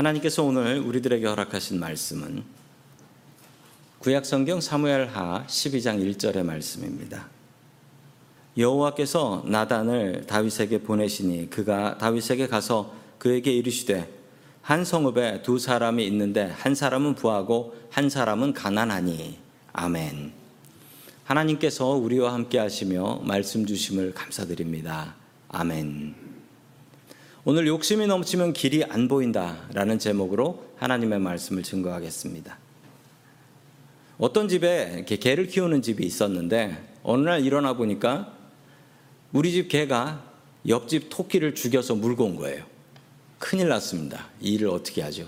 하나님께서 오늘 우리들에게 허락하신 말씀은 구약성경 사무엘하 12장 1절의 말씀입니다. 여호와께서 나단을 다윗에게 보내시니 그가 다윗에게 가서 그에게 이르시되 한 성읍에 두 사람이 있는데 한 사람은 부하고 한 사람은 가난하니 아멘. 하나님께서 우리와 함께 하시며 말씀 주심을 감사드립니다. 아멘. 오늘 욕심이 넘치면 길이 안 보인다라는 제목으로 하나님의 말씀을 증거하겠습니다. 어떤 집에 개를 키우는 집이 있었는데 어느 날 일어나 보니까 우리 집 개가 옆집 토끼를 죽여서 물고 온 거예요. 큰일 났습니다. 이 일을 어떻게 하죠?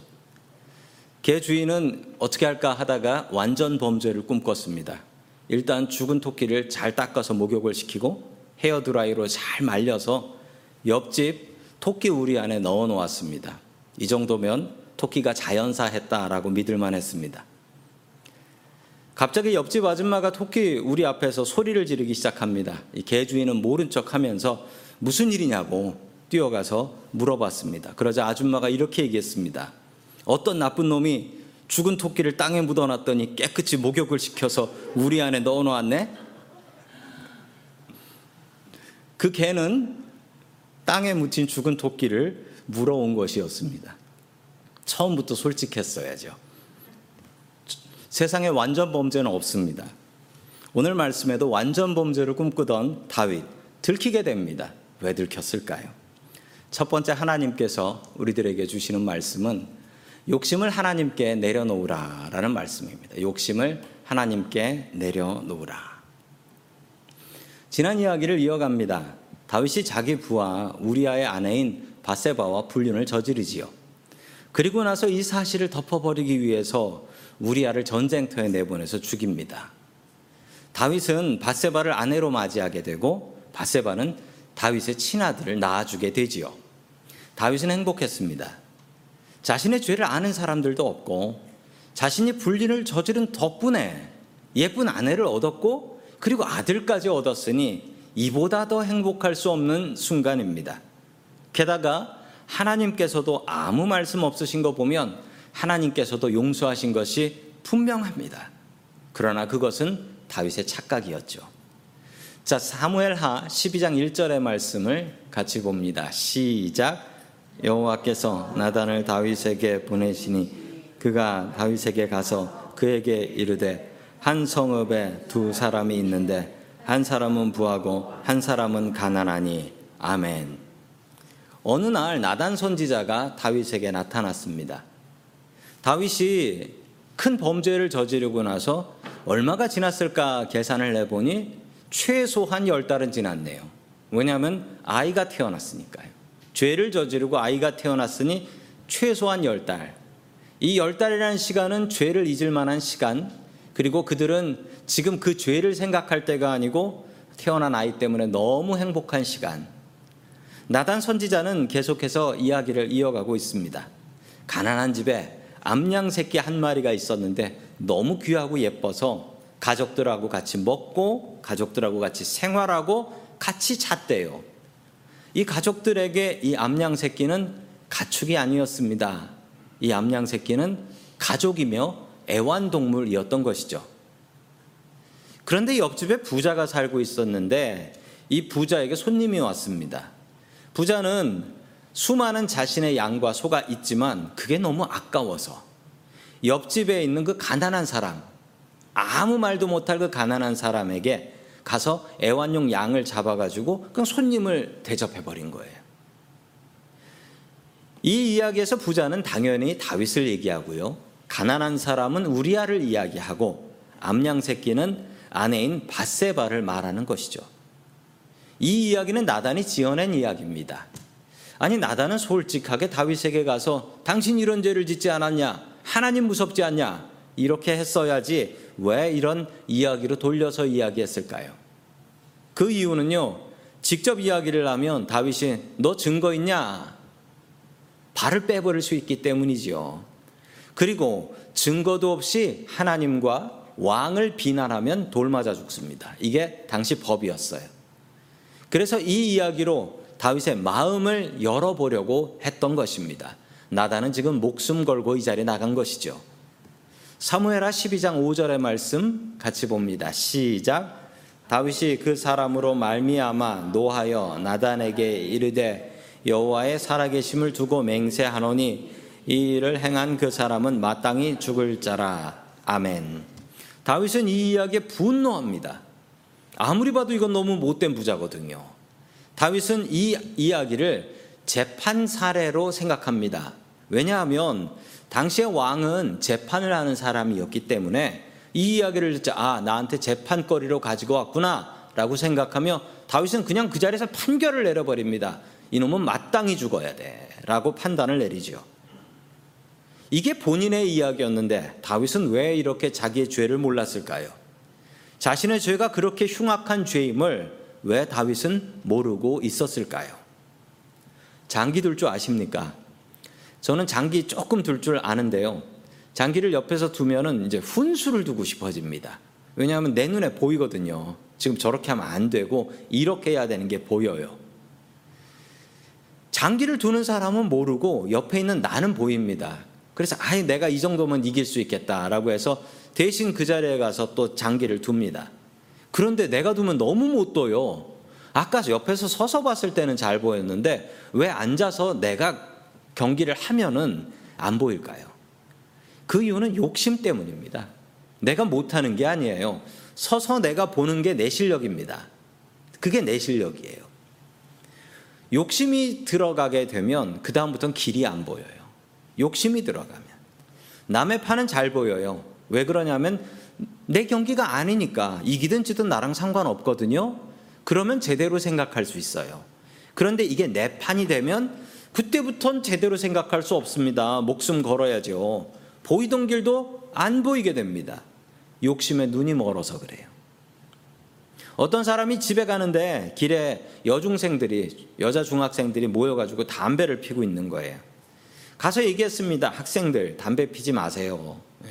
개 주인은 어떻게 할까 하다가 완전 범죄를 꿈꿨습니다. 일단 죽은 토끼를 잘 닦아서 목욕을 시키고 헤어드라이로 잘 말려서 옆집 토끼 우리 안에 넣어 놓았습니다. 이 정도면 토끼가 자연사했다라고 믿을만 했습니다. 갑자기 옆집 아줌마가 토끼 우리 앞에서 소리를 지르기 시작합니다. 개 주인은 모른 척 하면서 무슨 일이냐고 뛰어가서 물어봤습니다. 그러자 아줌마가 이렇게 얘기했습니다. 어떤 나쁜 놈이 죽은 토끼를 땅에 묻어놨더니 깨끗이 목욕을 시켜서 우리 안에 넣어 놓았네? 그 개는 땅에 묻힌 죽은 토끼를 물어온 것이었습니다. 처음부터 솔직했어야죠. 세상에 완전 범죄는 없습니다. 오늘 말씀에도 완전 범죄를 꿈꾸던 다윗 들키게 됩니다. 왜 들켰을까요? 첫 번째 하나님께서 우리들에게 주시는 말씀은 욕심을 하나님께 내려놓으라라는 말씀입니다. 욕심을 하나님께 내려놓으라. 지난 이야기를 이어갑니다. 다윗이 자기 부하 우리아의 아내인 바세바와 불륜을 저지르지요. 그리고 나서 이 사실을 덮어버리기 위해서 우리아를 전쟁터에 내보내서 죽입니다. 다윗은 바세바를 아내로 맞이하게 되고 바세바는 다윗의 친아들을 낳아주게 되지요. 다윗은 행복했습니다. 자신의 죄를 아는 사람들도 없고 자신이 불륜을 저지른 덕분에 예쁜 아내를 얻었고 그리고 아들까지 얻었으니 이보다 더 행복할 수 없는 순간입니다. 게다가 하나님께서도 아무 말씀 없으신 거 보면 하나님께서도 용서하신 것이 분명합니다. 그러나 그것은 다윗의 착각이었죠. 자, 사무엘하 12장 1절의 말씀을 같이 봅니다. 시작. 여호와께서 나단을 다윗에게 보내시니 그가 다윗에게 가서 그에게 이르되 한 성읍에 두 사람이 있는데 한 사람은 부하고 한 사람은 가난하니 아멘. 어느 날 나단 선지자가 다윗에게 나타났습니다. 다윗이 큰 범죄를 저지르고 나서 얼마가 지났을까 계산을 해보니 최소한 열 달은 지났네요. 왜냐하면 아이가 태어났으니까요. 죄를 저지르고 아이가 태어났으니 최소한 열 달. 이 열 달이라는 시간은 죄를 잊을 만한 시간, 그리고 그들은 지금 그 죄를 생각할 때가 아니고 태어난 아이 때문에 너무 행복한 시간. 나단 선지자는 계속해서 이야기를 이어가고 있습니다. 가난한 집에 암양 새끼 한 마리가 있었는데 너무 귀하고 예뻐서 가족들하고 같이 먹고 가족들하고 같이 생활하고 같이 잤대요. 이 가족들에게 이 암양 새끼는 가축이 아니었습니다. 이 암양 새끼는 가족이며 애완동물이었던 것이죠. 그런데 옆집에 부자가 살고 있었는데 이 부자에게 손님이 왔습니다. 부자는 수많은 자신의 양과 소가 있지만 그게 너무 아까워서 옆집에 있는 그 가난한 사람, 아무 말도 못할 그 가난한 사람에게 가서 애완용 양을 잡아가지고 그 손님을 대접해버린 거예요. 이 이야기에서 부자는 당연히 다윗을 얘기하고요. 가난한 사람은 우리아를 이야기하고 암양 새끼는 아내인 바세바를 말하는 것이죠. 이 이야기는 나단이 지어낸 이야기입니다. 아니 나단은 솔직하게 다윗에게 가서 당신 이런 죄를 짓지 않았냐? 하나님 무섭지 않냐? 이렇게 했어야지 왜 이런 이야기로 돌려서 이야기했을까요? 그 이유는요. 직접 이야기를 하면 다윗이 너 증거 있냐? 발을 빼버릴 수 있기 때문이지요. 그리고 증거도 없이 하나님과 왕을 비난하면 돌 맞아 죽습니다. 이게 당시 법이었어요. 그래서 이 이야기로 다윗의 마음을 열어보려고 했던 것입니다. 나단은 지금 목숨 걸고 이 자리에 나간 것이죠. 사무엘하 12장 5절의 말씀 같이 봅니다. 시작. 다윗이 그 사람으로 말미암아 노하여 나단에게 이르되 여호와의 살아계심을 두고 맹세하노니 이 일을 행한 그 사람은 마땅히 죽을 자라. 아멘. 다윗은 이 이야기에 분노합니다. 아무리 봐도 이건 너무 못된 부자거든요. 다윗은 이 이야기를 재판 사례로 생각합니다. 왜냐하면 당시의 왕은 재판을 하는 사람이었기 때문에 이 이야기를 듣자 아 나한테 재판거리로 가지고 왔구나라고 생각하며 다윗은 그냥 그 자리에서 판결을 내려버립니다. 이놈은 마땅히 죽어야 돼라고 판단을 내리죠. 이게 본인의 이야기였는데 다윗은 왜 이렇게 자기의 죄를 몰랐을까요? 자신의 죄가 그렇게 흉악한 죄임을 왜 다윗은 모르고 있었을까요? 장기 둘 줄 아십니까? 저는 장기 조금 둘 줄 아는데요. 장기를 옆에서 두면은 이제 훈수를 두고 싶어집니다. 왜냐하면 내 눈에 보이거든요. 지금 저렇게 하면 안 되고 이렇게 해야 되는 게 보여요. 장기를 두는 사람은 모르고 옆에 있는 나는 보입니다. 그래서 아예 내가 이 정도면 이길 수 있겠다라고 해서 대신 그 자리에 가서 또 장기를 둡니다. 그런데 내가 두면 너무 못 둬요. 아까 옆에서 서서 봤을 때는 잘 보였는데 왜 앉아서 내가 경기를 하면은 안 보일까요? 그 이유는 욕심 때문입니다. 내가 못하는 게 아니에요. 서서 내가 보는 게 내 실력입니다. 그게 내 실력이에요. 욕심이 들어가게 되면 그다음부터는 길이 안 보여요. 욕심이 들어가면. 남의 판은 잘 보여요. 왜 그러냐면 내 경기가 아니니까 이기든 지든 나랑 상관없거든요. 그러면 제대로 생각할 수 있어요. 그런데 이게 내 판이 되면 그때부터는 제대로 생각할 수 없습니다. 목숨 걸어야죠. 보이던 길도 안 보이게 됩니다. 욕심에 눈이 멀어서 그래요. 어떤 사람이 집에 가는데 길에 여중생들이 여자 중학생들이 모여가지고 담배를 피고 있는 거예요. 가서 얘기했습니다. 학생들 담배 피지 마세요. 네.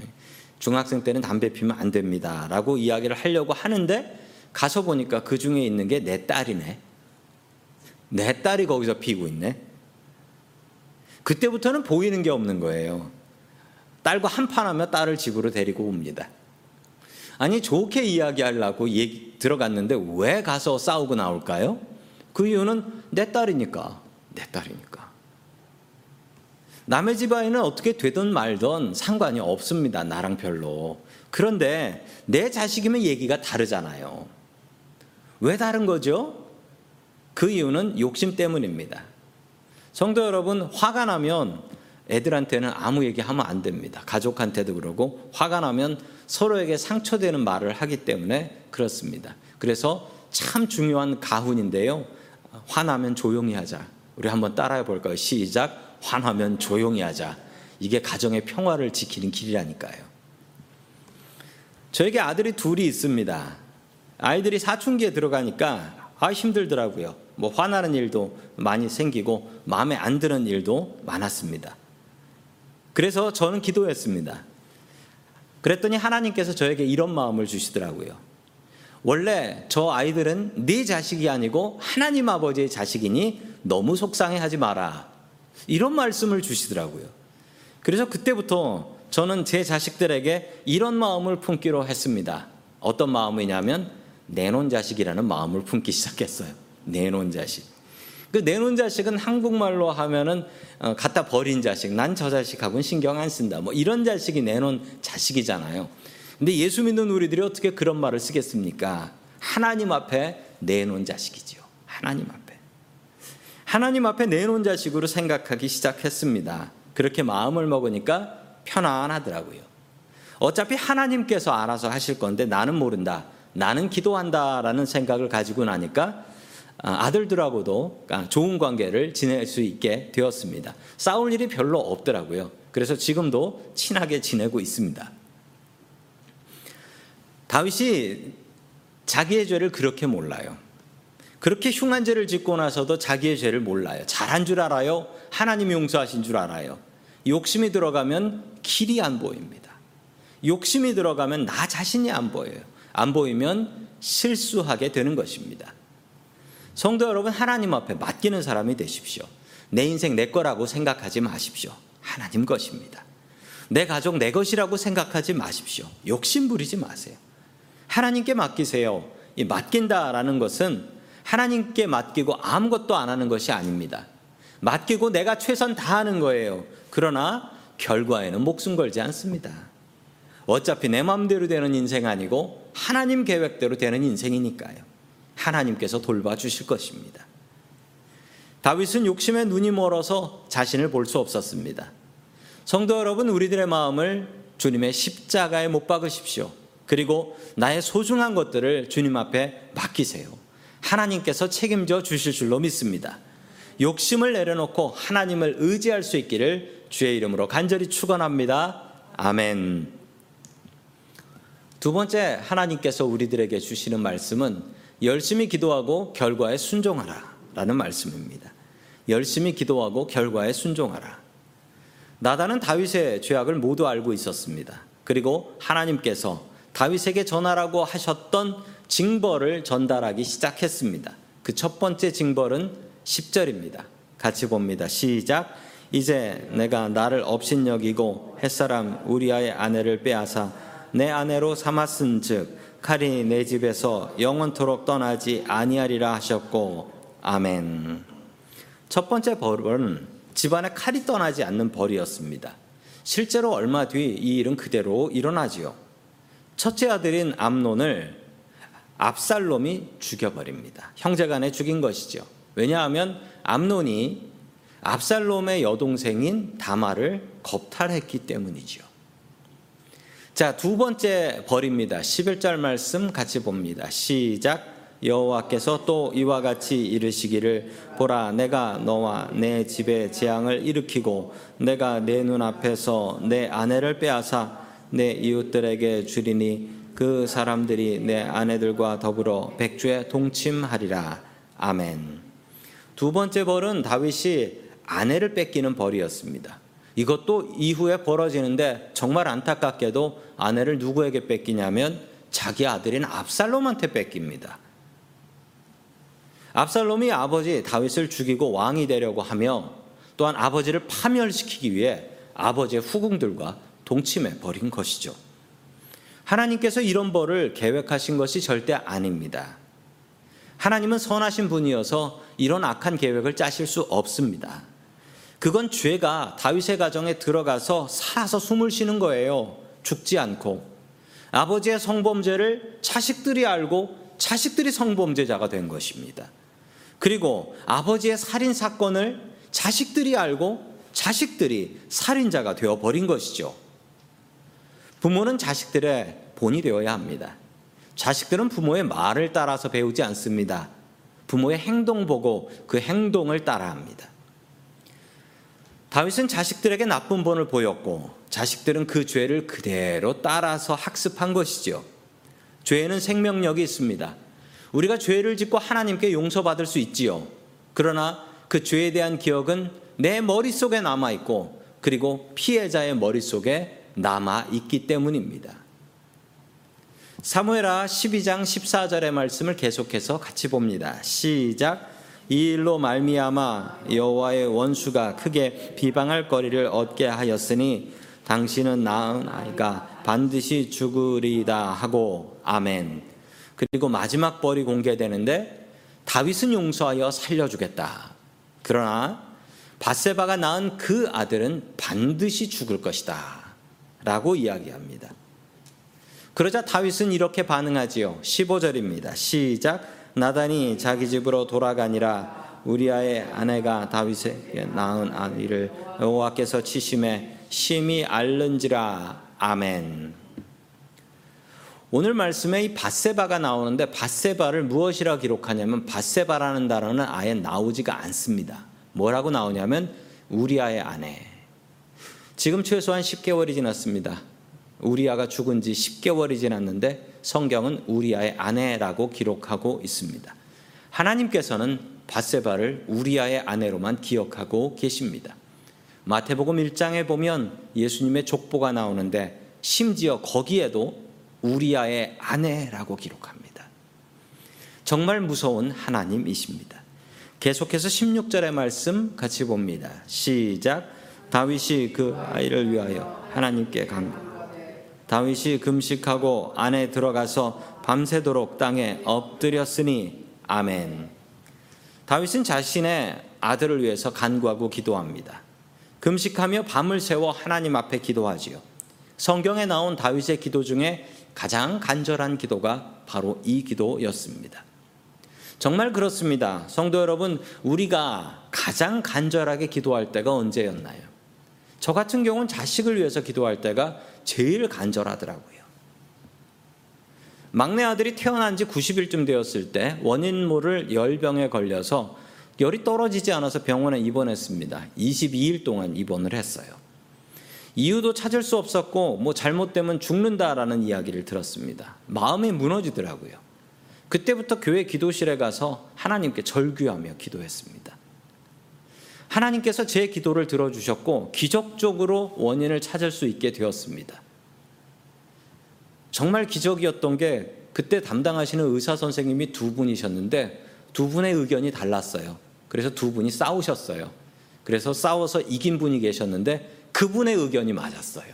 중학생 때는 담배 피면 안 됩니다. 라고 이야기를 하려고 하는데 가서 보니까 그 중에 있는 게 내 딸이네. 내 딸이 거기서 피고 있네. 그때부터는 보이는 게 없는 거예요. 딸과 한판하며 딸을 집으로 데리고 옵니다. 아니 좋게 이야기하려고 얘기, 들어갔는데 왜 가서 싸우고 나올까요? 그 이유는 내 딸이니까. 내 딸이니까. 남의 집 아이는 어떻게 되든 말든 상관이 없습니다. 나랑 별로. 그런데 내 자식이면 얘기가 다르잖아요. 왜 다른 거죠? 그 이유는 욕심 때문입니다. 성도 여러분, 화가 나면 애들한테는 아무 얘기하면 안 됩니다. 가족한테도 그러고 화가 나면 서로에게 상처되는 말을 하기 때문에 그렇습니다. 그래서 참 중요한 가훈인데요. 화나면 조용히 하자. 우리 한번 따라해 볼까요? 시작. 화나면 조용히 하자. 이게 가정의 평화를 지키는 길이라니까요. 저에게 아들이 둘이 있습니다. 아이들이 사춘기에 들어가니까 아 힘들더라고요. 뭐 화나는 일도 많이 생기고 마음에 안 드는 일도 많았습니다. 그래서 저는 기도했습니다. 그랬더니 하나님께서 저에게 이런 마음을 주시더라고요. 원래 저 아이들은 네 자식이 아니고 하나님 아버지의 자식이니 너무 속상해하지 마라. 이런 말씀을 주시더라고요. 그래서 그때부터 저는 제 자식들에게 이런 마음을 품기로 했습니다. 어떤 마음이냐면 내놓은 자식이라는 마음을 품기 시작했어요. 내놓은 자식. 그 내놓은 자식은 한국말로 하면은 어, 갖다 버린 자식. 난 저 자식하고는 신경 안 쓴다. 뭐 이런 자식이 내놓은 자식이잖아요. 근데 예수 믿는 우리들이 어떻게 그런 말을 쓰겠습니까? 하나님 앞에 내놓은 자식이죠. 하나님 앞에. 하나님 앞에 내놓은 자식으로 생각하기 시작했습니다. 그렇게 마음을 먹으니까 편안하더라고요. 어차피 하나님께서 알아서 하실 건데 나는 모른다. 나는 기도한다 라는 생각을 가지고 나니까 아, 아들들하고도 아, 좋은 관계를 지낼 수 있게 되었습니다. 싸울 일이 별로 없더라고요. 그래서 지금도 친하게 지내고 있습니다. 다윗이 자기의 죄를 그렇게 몰라요. 그렇게 흉한 죄를 짓고 나서도 자기의 죄를 몰라요. 잘한 줄 알아요. 하나님이 용서하신 줄 알아요. 욕심이 들어가면 길이 안 보입니다. 욕심이 들어가면 나 자신이 안 보여요. 안 보이면 실수하게 되는 것입니다. 성도 여러분, 하나님 앞에 맡기는 사람이 되십시오. 내 인생 내 거라고 생각하지 마십시오. 하나님 것입니다. 내 가족 내 것이라고 생각하지 마십시오. 욕심 부리지 마세요. 하나님께 맡기세요. 이 맡긴다라는 것은 하나님께 맡기고 아무것도 안 하는 것이 아닙니다. 맡기고 내가 최선 다하는 거예요. 그러나 결과에는 목숨 걸지 않습니다. 어차피 내 마음대로 되는 인생 아니고 하나님 계획대로 되는 인생이니까요. 하나님께서 돌봐주실 것입니다. 다윗은 욕심에 눈이 멀어서 자신을 볼 수 없었습니다. 성도 여러분, 우리들의 마음을 주님의 십자가에 못 박으십시오. 그리고 나의 소중한 것들을 주님 앞에 맡기세요. 하나님께서 책임져 주실 줄로 믿습니다. 욕심을 내려놓고 하나님을 의지할 수 있기를 주의 이름으로 간절히 축원합니다. 아멘. 두 번째 하나님께서 우리들에게 주시는 말씀은 열심히 기도하고 결과에 순종하라라는 말씀입니다. 열심히 기도하고 결과에 순종하라. 나단은 다윗의 죄악을 모두 알고 있었습니다. 그리고 하나님께서 다윗에게 전하라고 하셨던 징벌을 전달하기 시작했습니다. 그 첫 번째 징벌은 10절입니다. 같이 봅니다. 시작. 이제 내가 나를 업신여기고 햇사람 우리아의 아내를 빼앗아 내 아내로 삼았은즉 칼이 내 집에서 영원토록 떠나지 아니하리라 하셨고 아멘. 첫 번째 벌은 집안에 칼이 떠나지 않는 벌이었습니다. 실제로 얼마 뒤 이 일은 그대로 일어나지요. 첫째 아들인 암론을 압살롬이 죽여버립니다. 형제간에 죽인 것이죠. 왜냐하면 암론이 압살롬의 여동생인 다마를 겁탈했기 때문이죠. 자, 두 번째 벌입니다. 11절 말씀 같이 봅니다. 시작. 여호와께서 또 이와 같이 이르시기를 보라 내가 너와 내 집에 재앙을 일으키고 내가 내 눈앞에서 내 아내를 빼앗아 내 이웃들에게 주리니 그 사람들이 내 아내들과 더불어 백주에 동침하리라 아멘. 두 번째 벌은 다윗이 아내를 뺏기는 벌이었습니다. 이것도 이후에 벌어지는데 정말 안타깝게도 아내를 누구에게 뺏기냐면 자기 아들인 압살롬한테 뺏깁니다. 압살롬이 아버지 다윗을 죽이고 왕이 되려고 하며 또한 아버지를 파멸시키기 위해 아버지의 후궁들과 동침해 버린 것이죠. 하나님께서 이런 벌을 계획하신 것이 절대 아닙니다. 하나님은 선하신 분이어서 이런 악한 계획을 짜실 수 없습니다. 그건 죄가 다윗의 가정에 들어가서 살아서 숨을 쉬는 거예요. 죽지 않고. 아버지의 성범죄를 자식들이 알고 자식들이 성범죄자가 된 것입니다. 그리고 아버지의 살인 사건을 자식들이 알고 자식들이 살인자가 되어 버린 것이죠. 부모는 자식들의 본이 되어야 합니다. 자식들은 부모의 말을 따라서 배우지 않습니다. 부모의 행동 보고 그 행동을 따라합니다. 다윗은 자식들에게 나쁜 본을 보였고 자식들은 그 죄를 그대로 따라서 학습한 것이죠. 죄에는 생명력이 있습니다. 우리가 죄를 짓고 하나님께 용서받을 수 있지요. 그러나 그 죄에 대한 기억은 내 머릿속에 남아 있고 그리고 피해자의 머릿속에 남아 있기 때문입니다. 사무엘하 12장 14절의 말씀을 계속해서 같이 봅니다. 시작 이 일로 말미암아 여호와의 원수가 크게 비방할 거리를 얻게 하였으니 당신은 낳은 아이가 반드시 죽으리다 하고 아멘. 그리고 마지막 벌이 공개되는데 다윗은 용서하여 살려주겠다. 그러나 바세바가 낳은 그 아들은 반드시 죽을 것이다. 라고 이야기합니다. 그러자 다윗은 이렇게 반응하지요. 15절입니다. 시작. 나단이 자기 집으로 돌아가니라 우리아의 아내가 다윗에게 낳은 아이를 여호와께서 치심에 심히 앓는지라 아멘. 오늘 말씀에 이 바세바가 나오는데 바세바를 무엇이라 기록하냐면 바세바라는 단어는 아예 나오지가 않습니다. 뭐라고 나오냐면 우리아의 아내. 지금 최소한 10개월이 지났습니다. 우리아가 죽은 지 10개월이 지났는데 성경은 우리아의 아내라고 기록하고 있습니다. 하나님께서는 바세바를 우리아의 아내로만 기억하고 계십니다. 마태복음 1장에 보면 예수님의 족보가 나오는데 심지어 거기에도 우리아의 아내라고 기록합니다. 정말 무서운 하나님이십니다. 계속해서 16절의 말씀 같이 봅니다. 시작. 다윗이 그 아이를 위하여 하나님께 간구. 다윗이 금식하고 안에 들어가서 밤새도록 땅에 엎드렸으니 아멘. 다윗은 자신의 아들을 위해서 간구하고 기도합니다. 금식하며 밤을 새워 하나님 앞에 기도하지요. 성경에 나온 다윗의 기도 중에 가장 간절한 기도가 바로 이 기도였습니다. 정말 그렇습니다. 성도 여러분, 우리가 가장 간절하게 기도할 때가 언제였나요? 저 같은 경우는 자식을 위해서 기도할 때가 제일 간절하더라고요. 막내 아들이 태어난 지 90일쯤 되었을 때 원인 모를 열병에 걸려서 열이 떨어지지 않아서 병원에 입원했습니다. 22일 동안 입원을 했어요. 이유도 찾을 수 없었고 뭐 잘못되면 죽는다라는 이야기를 들었습니다. 마음이 무너지더라고요. 그때부터 교회 기도실에 가서 하나님께 절규하며 기도했습니다. 하나님께서 제 기도를 들어주셨고 기적적으로 원인을 찾을 수 있게 되었습니다. 정말 기적이었던 게 그때 담당하시는 의사 선생님이 두 분이셨는데 두 분의 의견이 달랐어요. 그래서 두 분이 싸우셨어요. 그래서 싸워서 이긴 분이 계셨는데 그분의 의견이 맞았어요.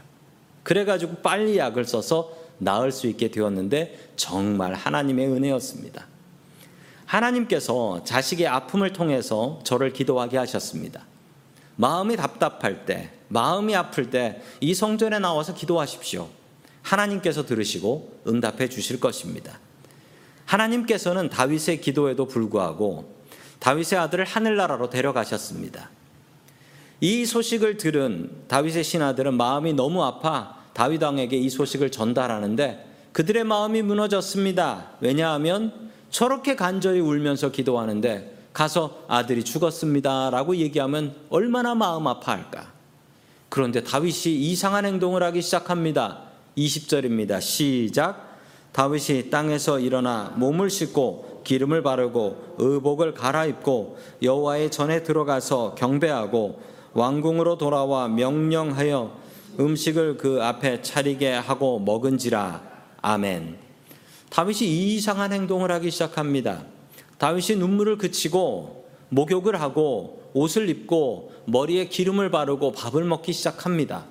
그래가지고 빨리 약을 써서 나을 수 있게 되었는데 정말 하나님의 은혜였습니다. 하나님께서 자식의 아픔을 통해서 저를 기도하게 하셨습니다. 마음이 답답할 때, 마음이 아플 때 이 성전에 나와서 기도하십시오. 하나님께서 들으시고 응답해 주실 것입니다. 하나님께서는 다윗의 기도에도 불구하고 다윗의 아들을 하늘나라로 데려가셨습니다. 이 소식을 들은 다윗의 신하들은 마음이 너무 아파 다윗 왕에게 이 소식을 전달하는데 그들의 마음이 무너졌습니다. 왜냐하면 저렇게 간절히 울면서 기도하는데 가서 아들이 죽었습니다 라고 얘기하면 얼마나 마음 아파할까. 그런데 다윗이 이상한 행동을 하기 시작합니다. 20절입니다. 시작. 다윗이 땅에서 일어나 몸을 씻고 기름을 바르고 의복을 갈아입고 여호와의 전에 들어가서 경배하고 왕궁으로 돌아와 명령하여 음식을 그 앞에 차리게 하고 먹은지라 아멘. 다윗이 이상한 행동을 하기 시작합니다. 다윗이 눈물을 그치고 목욕을 하고 옷을 입고 머리에 기름을 바르고 밥을 먹기 시작합니다.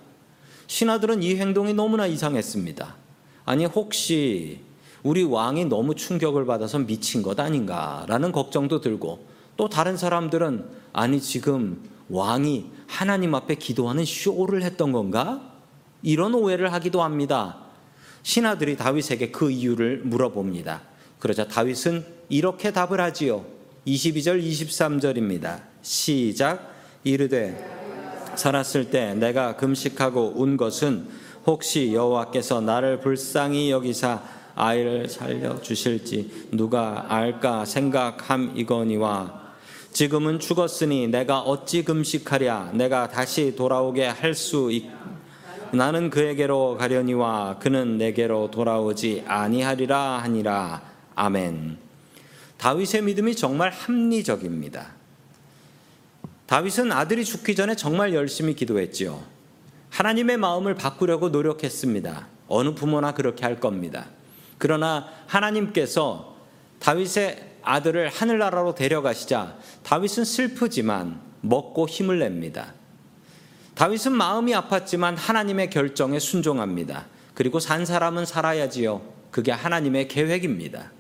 신하들은 이 행동이 너무나 이상했습니다. 아니 혹시 우리 왕이 너무 충격을 받아서 미친 것 아닌가라는 걱정도 들고 또 다른 사람들은 아니 지금 왕이 하나님 앞에 기도하는 쇼를 했던 건가? 이런 오해를 하기도 합니다. 신하들이 다윗에게 그 이유를 물어봅니다. 그러자 다윗은 이렇게 답을 하지요. 22절 23절입니다. 시작 이르되 살았을 때 내가 금식하고 운 것은 혹시 여호와께서 나를 불쌍히 여기사 아이를 살려 주실지 누가 알까 생각함이거니와 지금은 죽었으니 내가 어찌 금식하랴 내가 다시 돌아오게 할 수 있. 나는 그에게로 가려니와 그는 내게로 돌아오지 아니하리라 하니라 아멘. 다윗의 믿음이 정말 합리적입니다. 다윗은 아들이 죽기 전에 정말 열심히 기도했지요. 하나님의 마음을 바꾸려고 노력했습니다. 어느 부모나 그렇게 할 겁니다. 그러나 하나님께서 다윗의 아들을 하늘나라로 데려가시자 다윗은 슬프지만 먹고 힘을 냅니다. 다윗은 마음이 아팠지만 하나님의 결정에 순종합니다. 그리고 산 사람은 살아야지요. 그게 하나님의 계획입니다.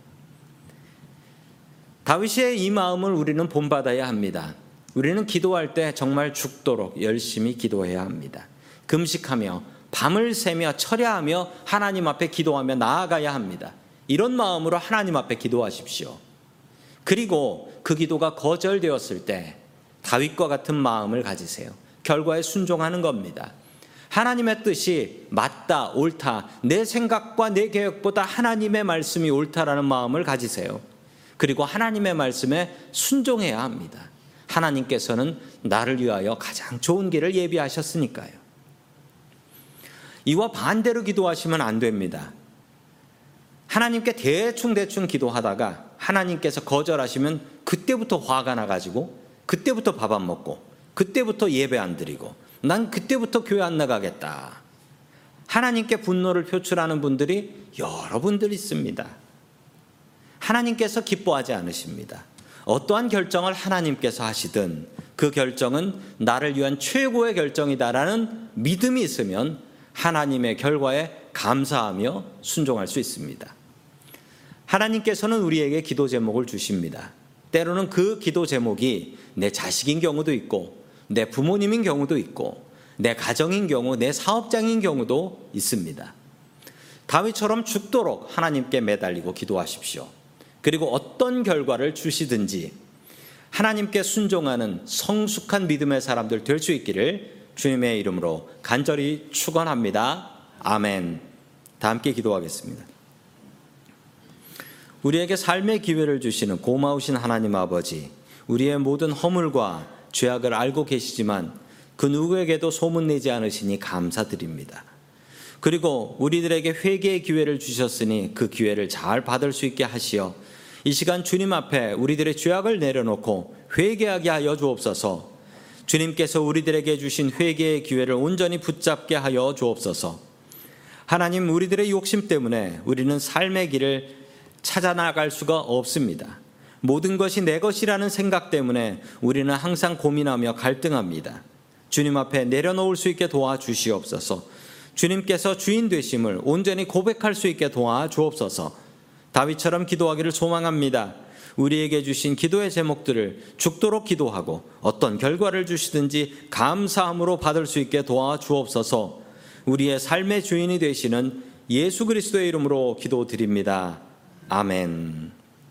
다윗의 이 마음을 우리는 본받아야 합니다. 우리는 기도할 때 정말 죽도록 열심히 기도해야 합니다. 금식하며 밤을 새며 철야하며 하나님 앞에 기도하며 나아가야 합니다. 이런 마음으로 하나님 앞에 기도하십시오. 그리고 그 기도가 거절되었을 때 다윗과 같은 마음을 가지세요. 결과에 순종하는 겁니다. 하나님의 뜻이 맞다, 옳다, 내 생각과 내 계획보다 하나님의 말씀이 옳다라는 마음을 가지세요. 그리고 하나님의 말씀에 순종해야 합니다. 하나님께서는 나를 위하여 가장 좋은 길을 예비하셨으니까요. 이와 반대로 기도하시면 안 됩니다. 하나님께 대충대충 기도하다가 하나님께서 거절하시면 그때부터 화가 나가지고 그때부터 밥 안 먹고 그때부터 예배 안 드리고 난 그때부터 교회 안 나가겠다. 하나님께 분노를 표출하는 분들이 여러분들 있습니다. 하나님께서 기뻐하지 않으십니다. 어떠한 결정을 하나님께서 하시든 그 결정은 나를 위한 최고의 결정이다라는 믿음이 있으면 하나님의 결과에 감사하며 순종할 수 있습니다. 하나님께서는 우리에게 기도 제목을 주십니다. 때로는 그 기도 제목이 내 자식인 경우도 있고, 내 부모님인 경우도 있고, 내 가정인 경우, 내 사업장인 경우도 있습니다. 다윗처럼 죽도록 하나님께 매달리고 기도하십시오. 그리고 어떤 결과를 주시든지 하나님께 순종하는 성숙한 믿음의 사람들 될 수 있기를 주님의 이름으로 간절히 축원합니다. 아멘. 다 함께 기도하겠습니다. 우리에게 삶의 기회를 주시는 고마우신 하나님 아버지, 우리의 모든 허물과 죄악을 알고 계시지만 그 누구에게도 소문내지 않으시니 감사드립니다. 그리고 우리들에게 회개의 기회를 주셨으니 그 기회를 잘 받을 수 있게 하시어 이 시간 주님 앞에 우리들의 죄악을 내려놓고 회개하게 하여 주옵소서. 주님께서 우리들에게 주신 회개의 기회를 온전히 붙잡게 하여 주옵소서. 하나님 우리들의 욕심 때문에 우리는 삶의 길을 찾아 나갈 수가 없습니다. 모든 것이 내 것이라는 생각 때문에 우리는 항상 고민하며 갈등합니다. 주님 앞에 내려놓을 수 있게 도와주시옵소서. 주님께서 주인 되심을 온전히 고백할 수 있게 도와주옵소서. 다윗처럼 기도하기를 소망합니다. 우리에게 주신 기도의 제목들을 죽도록 기도하고 어떤 결과를 주시든지 감사함으로 받을 수 있게 도와주옵소서. 우리의 삶의 주인이 되시는 예수 그리스도의 이름으로 기도드립니다. 아멘.